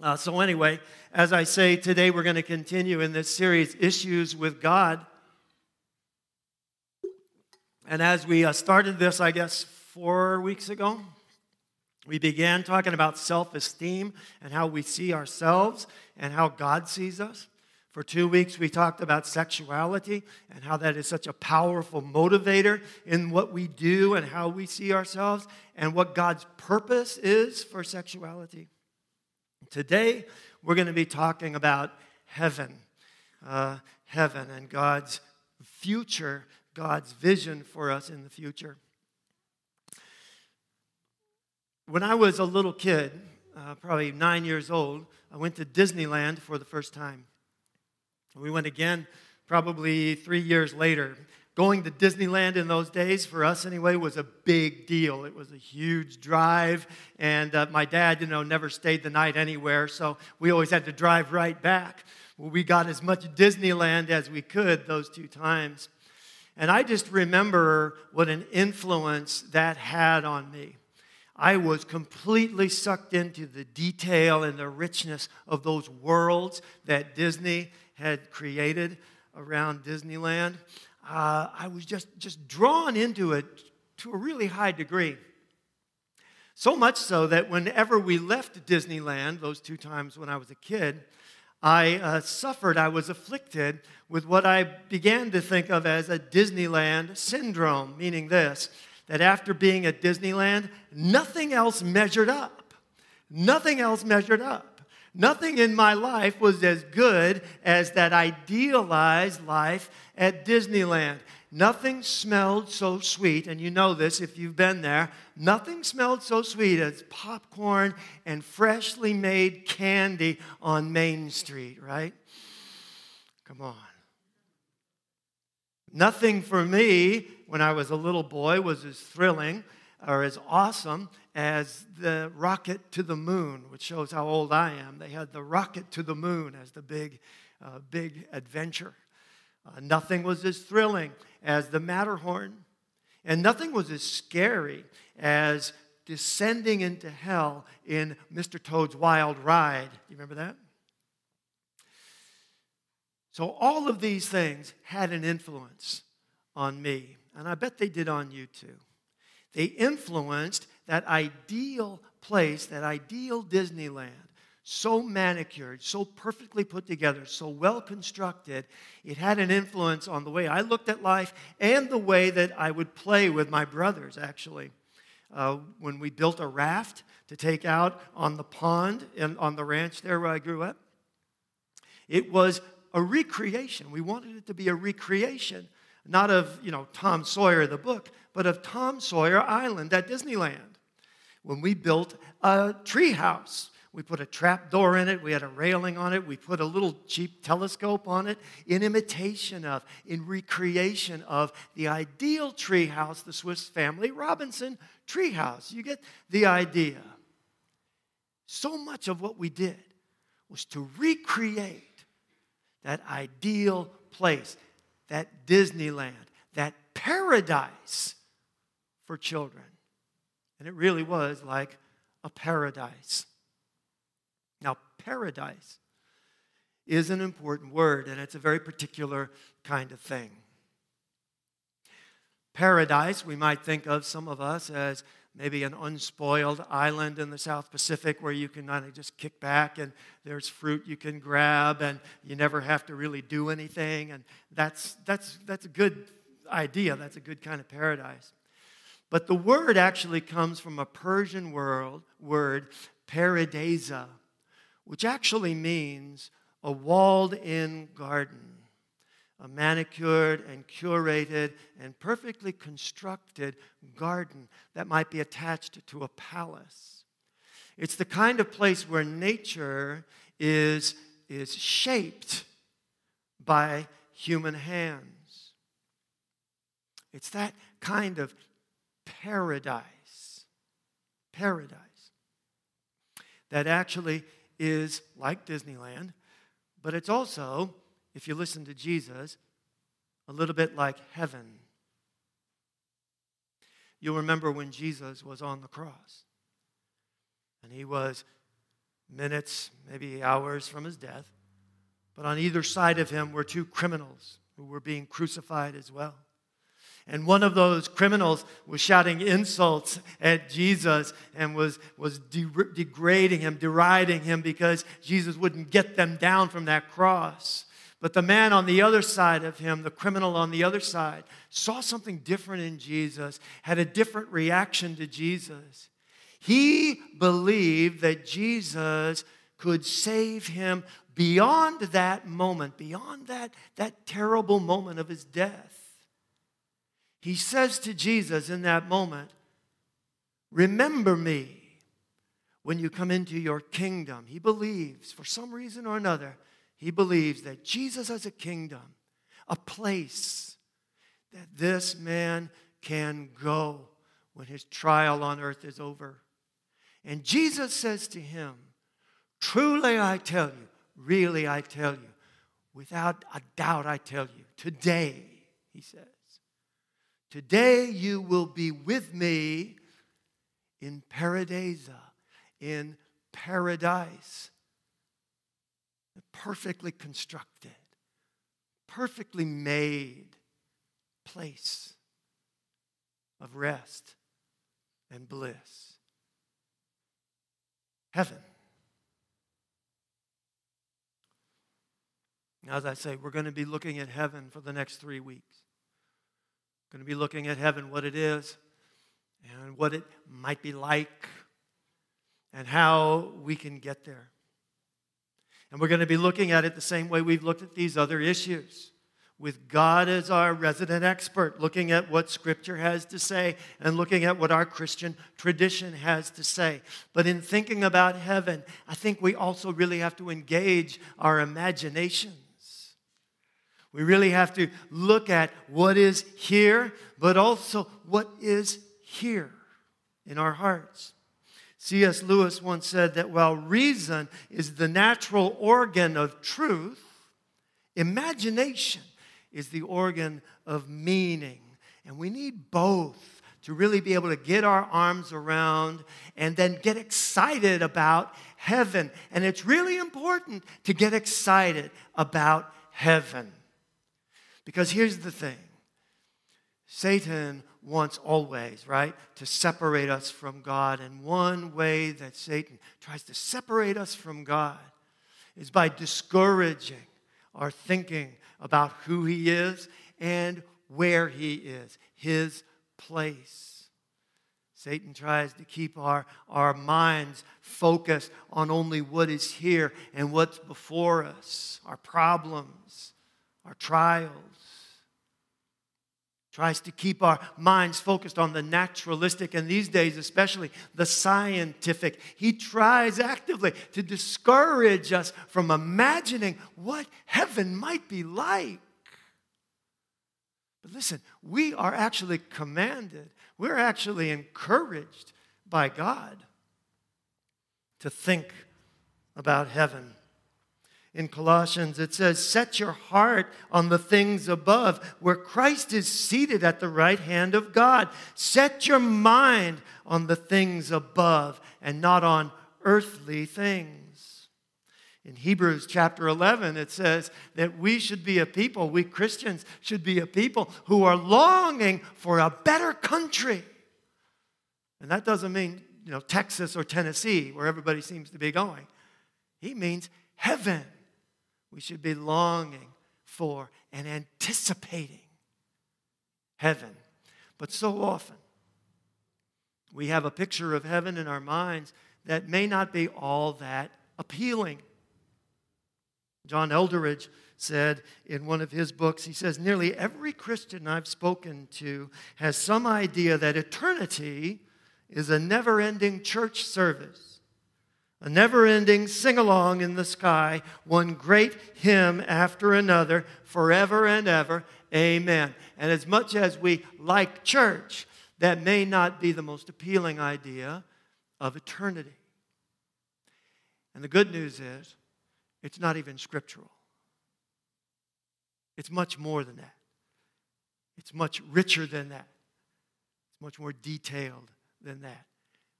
Uh, so, anyway, as I say, today we're going to continue in this series, Issues with God. And as we uh, started this, I guess, four weeks ago, we began talking about self esteem and how we see ourselves and how God sees us. For two weeks, we talked about sexuality and how that is such a powerful motivator in what we do and how we see ourselves and what God's purpose is for sexuality. Today, we're going to be talking about heaven, uh, heaven and God's future, God's vision for us in the future. When I was a little kid, uh, probably nine years old, I went to Disneyland for the first time. We went again probably three years later. Going to Disneyland in those days, for us anyway, was a big deal. It was a huge drive, and uh, my dad, you know, never stayed the night anywhere, so we always had to drive right back. Well, we got as much Disneyland as we could those two times. And I just remember what an influence that had on me. I was completely sucked into the detail and the richness of those worlds that Disney had created around Disneyland uh, I was just, just drawn into it to a really high degree. So much so that whenever we left Disneyland, those two times when I was a kid, I uh, suffered, I was afflicted with what I began to think of as a Disneyland syndrome, meaning this that after being at Disneyland, nothing else measured up. Nothing else measured up. Nothing in my life was as good as that idealized life at Disneyland. Nothing smelled so sweet, and you know this if you've been there. Nothing smelled so sweet as popcorn and freshly made candy on Main Street, right? Come on. Nothing for me when I was a little boy was as thrilling or as awesome as the rocket to the moon, which shows how old I am. They had the rocket to the moon as the big, uh, big adventure. Uh, nothing was as thrilling as the Matterhorn, and nothing was as scary as descending into hell in Mr. Toad's Wild Ride. You remember that? So, all of these things had an influence on me, and I bet they did on you too. They influenced that ideal place, that ideal Disneyland, so manicured, so perfectly put together, so well constructed, it had an influence on the way I looked at life and the way that I would play with my brothers, actually. Uh, when we built a raft to take out on the pond and on the ranch there where I grew up, it was a recreation. We wanted it to be a recreation, not of, you know, Tom Sawyer, the book, but of Tom Sawyer Island at Disneyland. When we built a tree house, we put a trap door in it, we had a railing on it, we put a little cheap telescope on it in imitation of, in recreation of the ideal tree house, the Swiss Family Robinson tree house. You get the idea. So much of what we did was to recreate that ideal place, that Disneyland, that paradise for children. And it really was like a paradise. Now, paradise is an important word, and it's a very particular kind of thing. Paradise, we might think of some of us as maybe an unspoiled island in the South Pacific where you can kind of just kick back and there's fruit you can grab and you never have to really do anything. And that's, that's, that's a good idea. That's a good kind of paradise. But the word actually comes from a Persian word, word paradisa, which actually means a walled in garden, manicured and curated and perfectly constructed garden that might be attached to a palace. It's the kind of place where nature is, is shaped by human hands. It's that kind of paradise. Paradise. That actually is like Disneyland, but it's also, if you listen to Jesus, a little bit like heaven. You'll remember when Jesus was on the cross and he was minutes, maybe hours from his death. But on either side of him were two criminals who were being crucified as well. And one of those criminals was shouting insults at Jesus and was, was de- degrading him, deriding him because Jesus wouldn't get them down from that cross. But the man on the other side of him, the criminal on the other side, saw something different in Jesus, had a different reaction to Jesus. He believed that Jesus could save him beyond that moment, beyond that, that terrible moment of his death. He says to Jesus in that moment, Remember me when you come into your kingdom. He believes, for some reason or another, he believes that Jesus has a kingdom, a place that this man can go when his trial on earth is over. And Jesus says to him, Truly I tell you, really I tell you, without a doubt I tell you, today, he says, today you will be with me in paradisa, in paradise perfectly constructed, perfectly made place of rest and bliss. Heaven. As I say, we're going to be looking at heaven for the next three weeks. We're going to be looking at heaven, what it is, and what it might be like, and how we can get there. And we're going to be looking at it the same way we've looked at these other issues with God as our resident expert, looking at what Scripture has to say and looking at what our Christian tradition has to say. But in thinking about heaven, I think we also really have to engage our imaginations. We really have to look at what is here, but also what is here in our hearts. C.S. Lewis once said that while reason is the natural organ of truth, imagination is the organ of meaning. And we need both to really be able to get our arms around and then get excited about heaven. And it's really important to get excited about heaven. Because here's the thing Satan wants always, right, to separate us from God. And one way that Satan tries to separate us from God is by discouraging our thinking about who He is and where He is, His place. Satan tries to keep our, our minds focused on only what is here and what's before us, our problems, our trials tries to keep our minds focused on the naturalistic, and these days, especially the scientific. He tries actively to discourage us from imagining what heaven might be like. But listen, we are actually commanded, we're actually encouraged by God to think about heaven in Colossians, it says, Set your heart on the things above, where Christ is seated at the right hand of God. Set your mind on the things above and not on earthly things. In Hebrews chapter 11, it says that we should be a people, we Christians should be a people who are longing for a better country. And that doesn't mean, you know, Texas or Tennessee, where everybody seems to be going. He means heaven we should be longing for and anticipating heaven. But so often, we have a picture of heaven in our minds that may not be all that appealing. John Eldredge said in one of his books, he says, Nearly every Christian I've spoken to has some idea that eternity is a never ending church service a never ending sing along in the sky, one great hymn after another, forever and ever. Amen. And as much as we like church, that may not be the most appealing idea of eternity. And the good news is, it's not even scriptural. It's much more than that. It's much richer than that. It's much more detailed than that.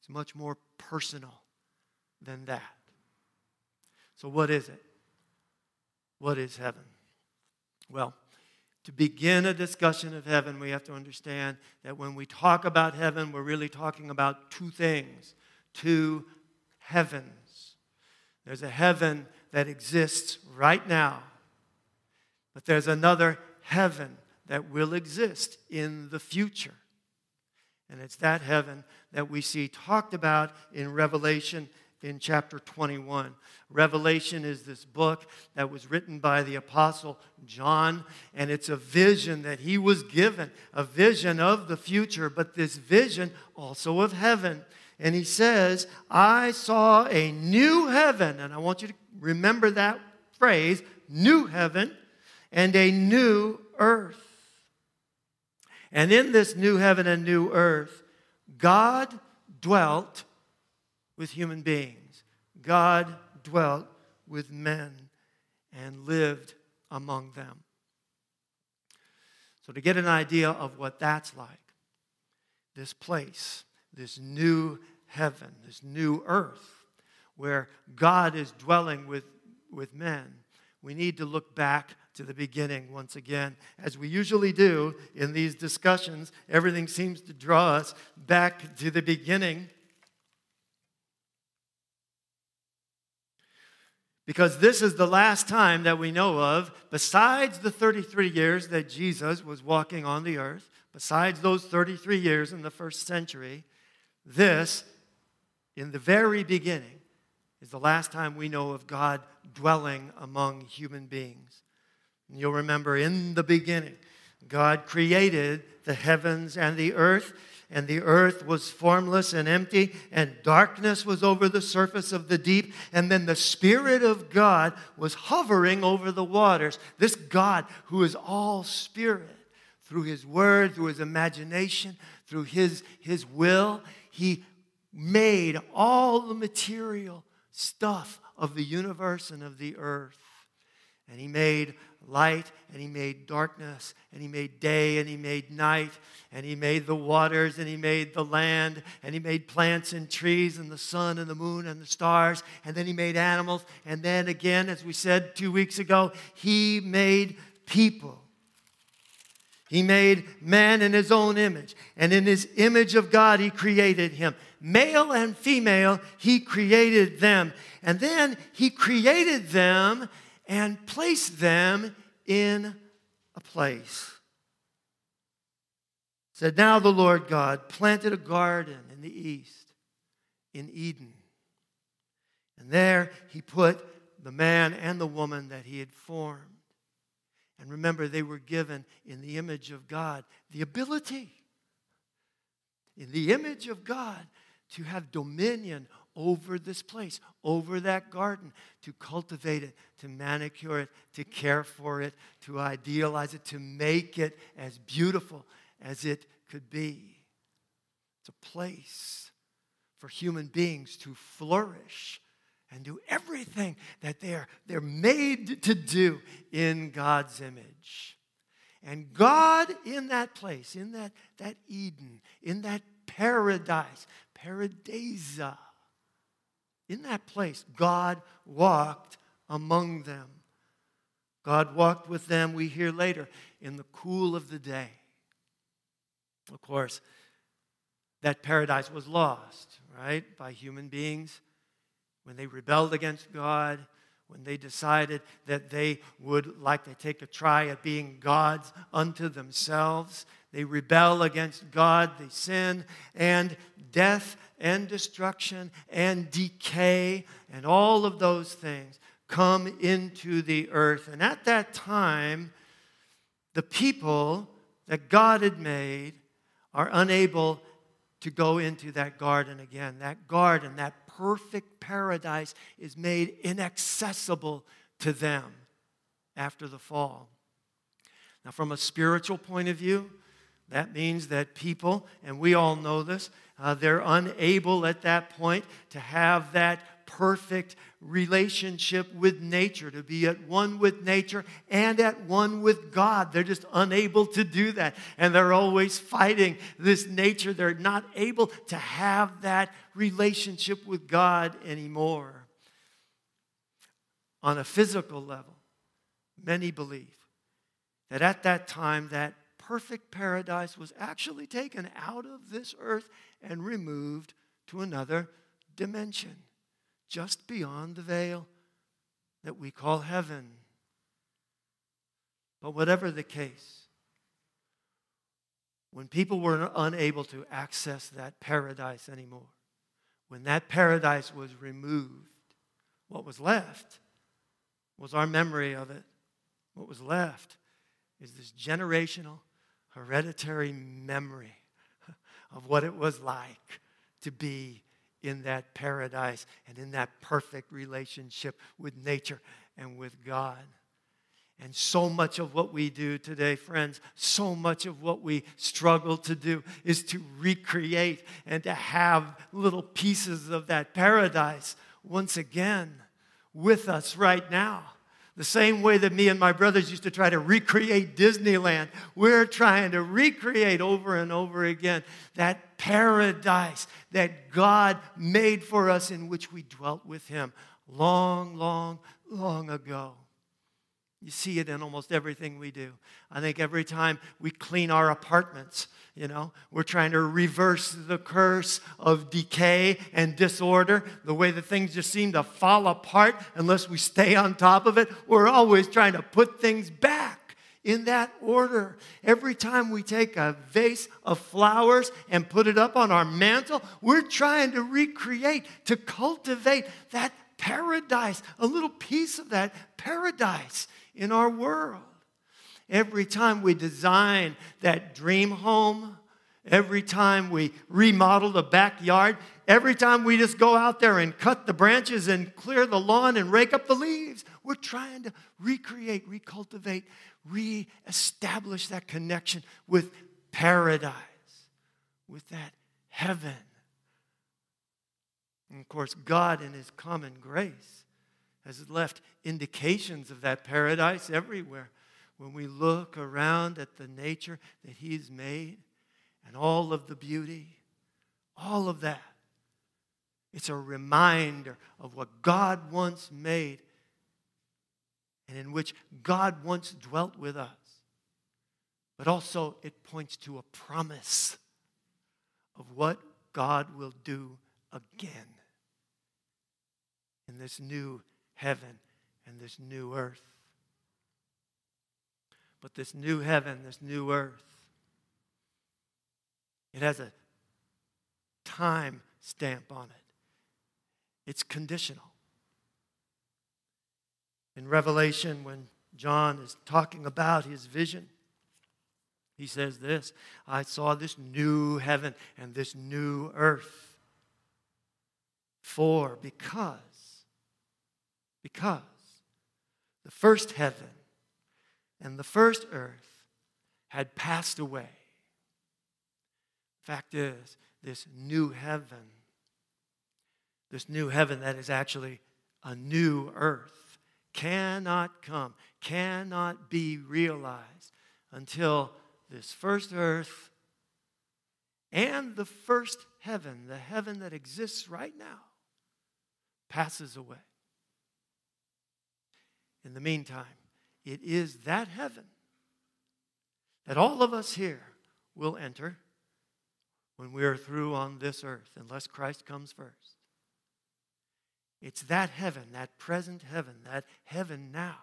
It's much more personal than that. So, what is it? What is heaven? Well, to begin a discussion of heaven, we have to understand that when we talk about heaven, we're really talking about two things two heavens. There's a heaven that exists right now, but there's another heaven that will exist in the future. And it's that heaven that we see talked about in Revelation in chapter 21. Revelation is this book that was written by the Apostle John, and it's a vision that he was given, a vision of the future, but this vision also of heaven. And he says, I saw a new heaven, and I want you to remember that phrase new heaven and a new earth. And in this new heaven and new earth, God dwelt with human beings. God dwelt with men and lived among them. So, to get an idea of what that's like, this place, this new heaven, this new earth, where God is dwelling with, with men, we need to look back to the beginning once again. As we usually do in these discussions, everything seems to draw us back to the beginning. Because this is the last time that we know of, besides the 33 years that Jesus was walking on the earth, besides those 33 years in the first century, this, in the very beginning, is the last time we know of God dwelling among human beings. And you'll remember in the beginning, God created the heavens and the earth and the earth was formless and empty, and darkness was over the surface of the deep. And then the Spirit of God was hovering over the waters. This God, who is all Spirit, through His Word, through His imagination, through His, his will, He made all the material stuff of the universe and of the earth. And He made light and he made darkness and he made day and he made night and he made the waters and he made the land and he made plants and trees and the sun and the moon and the stars and then he made animals and then again as we said 2 weeks ago he made people. He made man in his own image and in his image of God he created him. Male and female he created them and then he created them and place them in a place. Said, Now the Lord God planted a garden in the east, in Eden. And there he put the man and the woman that he had formed. And remember, they were given in the image of God the ability, in the image of God, to have dominion over this place, over that garden, to cultivate it, to manicure it, to care for it, to idealize it, to make it as beautiful as it could be. It's a place for human beings to flourish and do everything that they're, they're made to do in God's image. And God in that place, in that, that Eden, in that paradise, paradisa, in that place, God walked among them. God walked with them, we hear later, in the cool of the day. Of course, that paradise was lost, right, by human beings when they rebelled against God, when they decided that they would like to take a try at being gods unto themselves. They rebel against God, they sin, and death and destruction and decay and all of those things come into the earth. And at that time, the people that God had made are unable to go into that garden again. That garden, that perfect paradise, is made inaccessible to them after the fall. Now, from a spiritual point of view, that means that people, and we all know this, uh, they're unable at that point to have that perfect relationship with nature, to be at one with nature and at one with God. They're just unable to do that. And they're always fighting this nature. They're not able to have that relationship with God anymore. on a physical level, many believe that at that time that perfect paradise was actually taken out of this earth and removed to another dimension, just beyond the veil that we call heaven. But whatever the case, when people were unable to access that paradise anymore, when that paradise was removed, what was left was our memory of it. What was left is this generational, hereditary memory of what it was like to be in that paradise and in that perfect relationship with nature and with God. And so much of what we do today, friends, so much of what we struggle to do is to recreate and to have little pieces of that paradise once again with us right now. The same way that me and my brothers used to try to recreate Disneyland, we're trying to recreate over and over again that paradise that God made for us in which we dwelt with Him long, long, long ago. You see it in almost everything we do. I think every time we clean our apartments, you know, we're trying to reverse the curse of decay and disorder, the way that things just seem to fall apart unless we stay on top of it. We're always trying to put things back in that order. Every time we take a vase of flowers and put it up on our mantle, we're trying to recreate, to cultivate that paradise, a little piece of that paradise in our world. Every time we design that dream home, every time we remodel the backyard, every time we just go out there and cut the branches and clear the lawn and rake up the leaves, we're trying to recreate, recultivate, reestablish that connection with paradise, with that heaven. And of course, God, in His common grace, has left indications of that paradise everywhere. When we look around at the nature that He's made and all of the beauty, all of that, it's a reminder of what God once made and in which God once dwelt with us. But also, it points to a promise of what God will do again in this new heaven and this new earth. But this new heaven, this new earth, it has a time stamp on it. It's conditional. In Revelation, when John is talking about his vision, he says this I saw this new heaven and this new earth. For, because because the first heaven and the first earth had passed away. Fact is, this new heaven, this new heaven that is actually a new earth, cannot come, cannot be realized until this first earth and the first heaven, the heaven that exists right now, passes away. In the meantime, it is that heaven that all of us here will enter when we are through on this earth, unless Christ comes first. It's that heaven, that present heaven, that heaven now,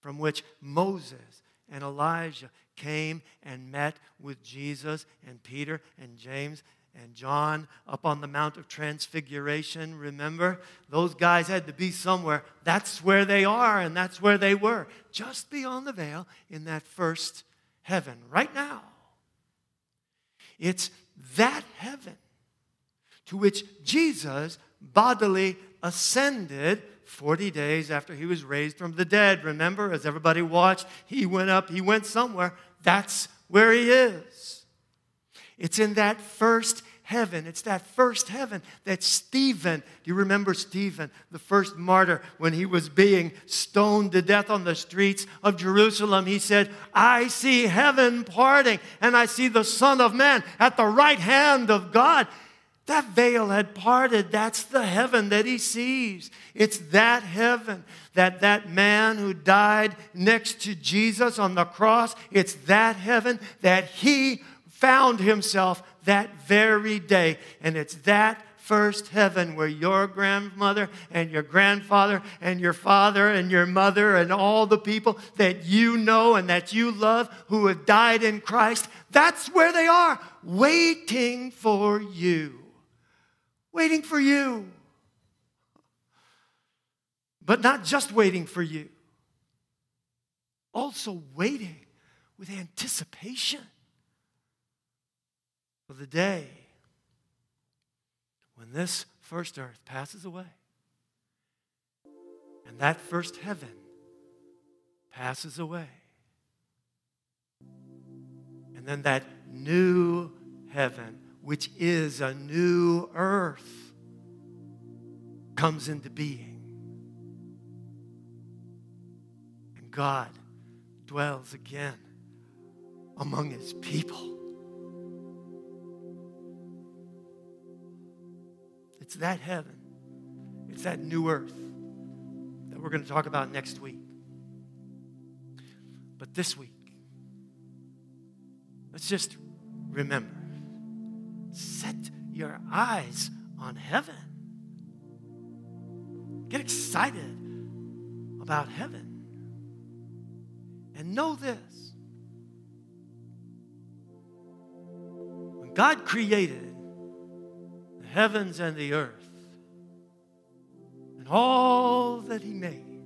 from which Moses and Elijah came and met with Jesus and Peter and James and John up on the Mount of Transfiguration. Remember, those guys had to be somewhere. That's where they are, and that's where they were, just beyond the veil in that first heaven, right now. It's that heaven to which Jesus bodily ascended 40 days after he was raised from the dead. Remember, as everybody watched, he went up, he went somewhere. That's where he is. It's in that first heaven. It's that first heaven that Stephen, do you remember Stephen, the first martyr, when he was being stoned to death on the streets of Jerusalem? He said, I see heaven parting and I see the Son of Man at the right hand of God. That veil had parted. That's the heaven that he sees. It's that heaven that that man who died next to Jesus on the cross, it's that heaven that he found himself that very day. And it's that first heaven where your grandmother and your grandfather and your father and your mother and all the people that you know and that you love who have died in Christ, that's where they are, waiting for you waiting for you. But not just waiting for you, also waiting with anticipation for the day when this first earth passes away and that first heaven passes away. And then that new heaven which is a new earth, comes into being. And God dwells again among his people. It's that heaven, it's that new earth that we're going to talk about next week. But this week, let's just remember Set your eyes on heaven. Get excited about heaven. And know this when God created heavens and the earth and all that He made,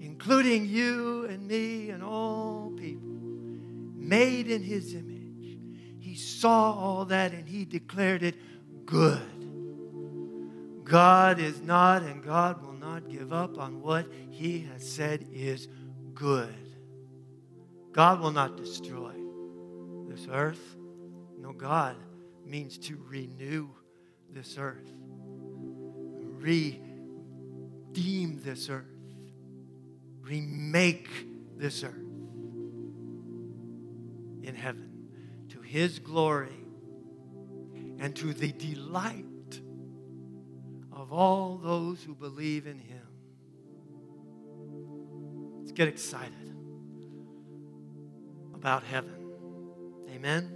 including you and me and all people, made in His image He saw all that and he declared it good. God is not and God will not give up on what he has said is good. God will not destroy this earth. No, God means to renew this earth, redeem this earth, remake this earth in heaven to his glory and to the delight of all those who believe in him. Let's get excited about heaven. Amen.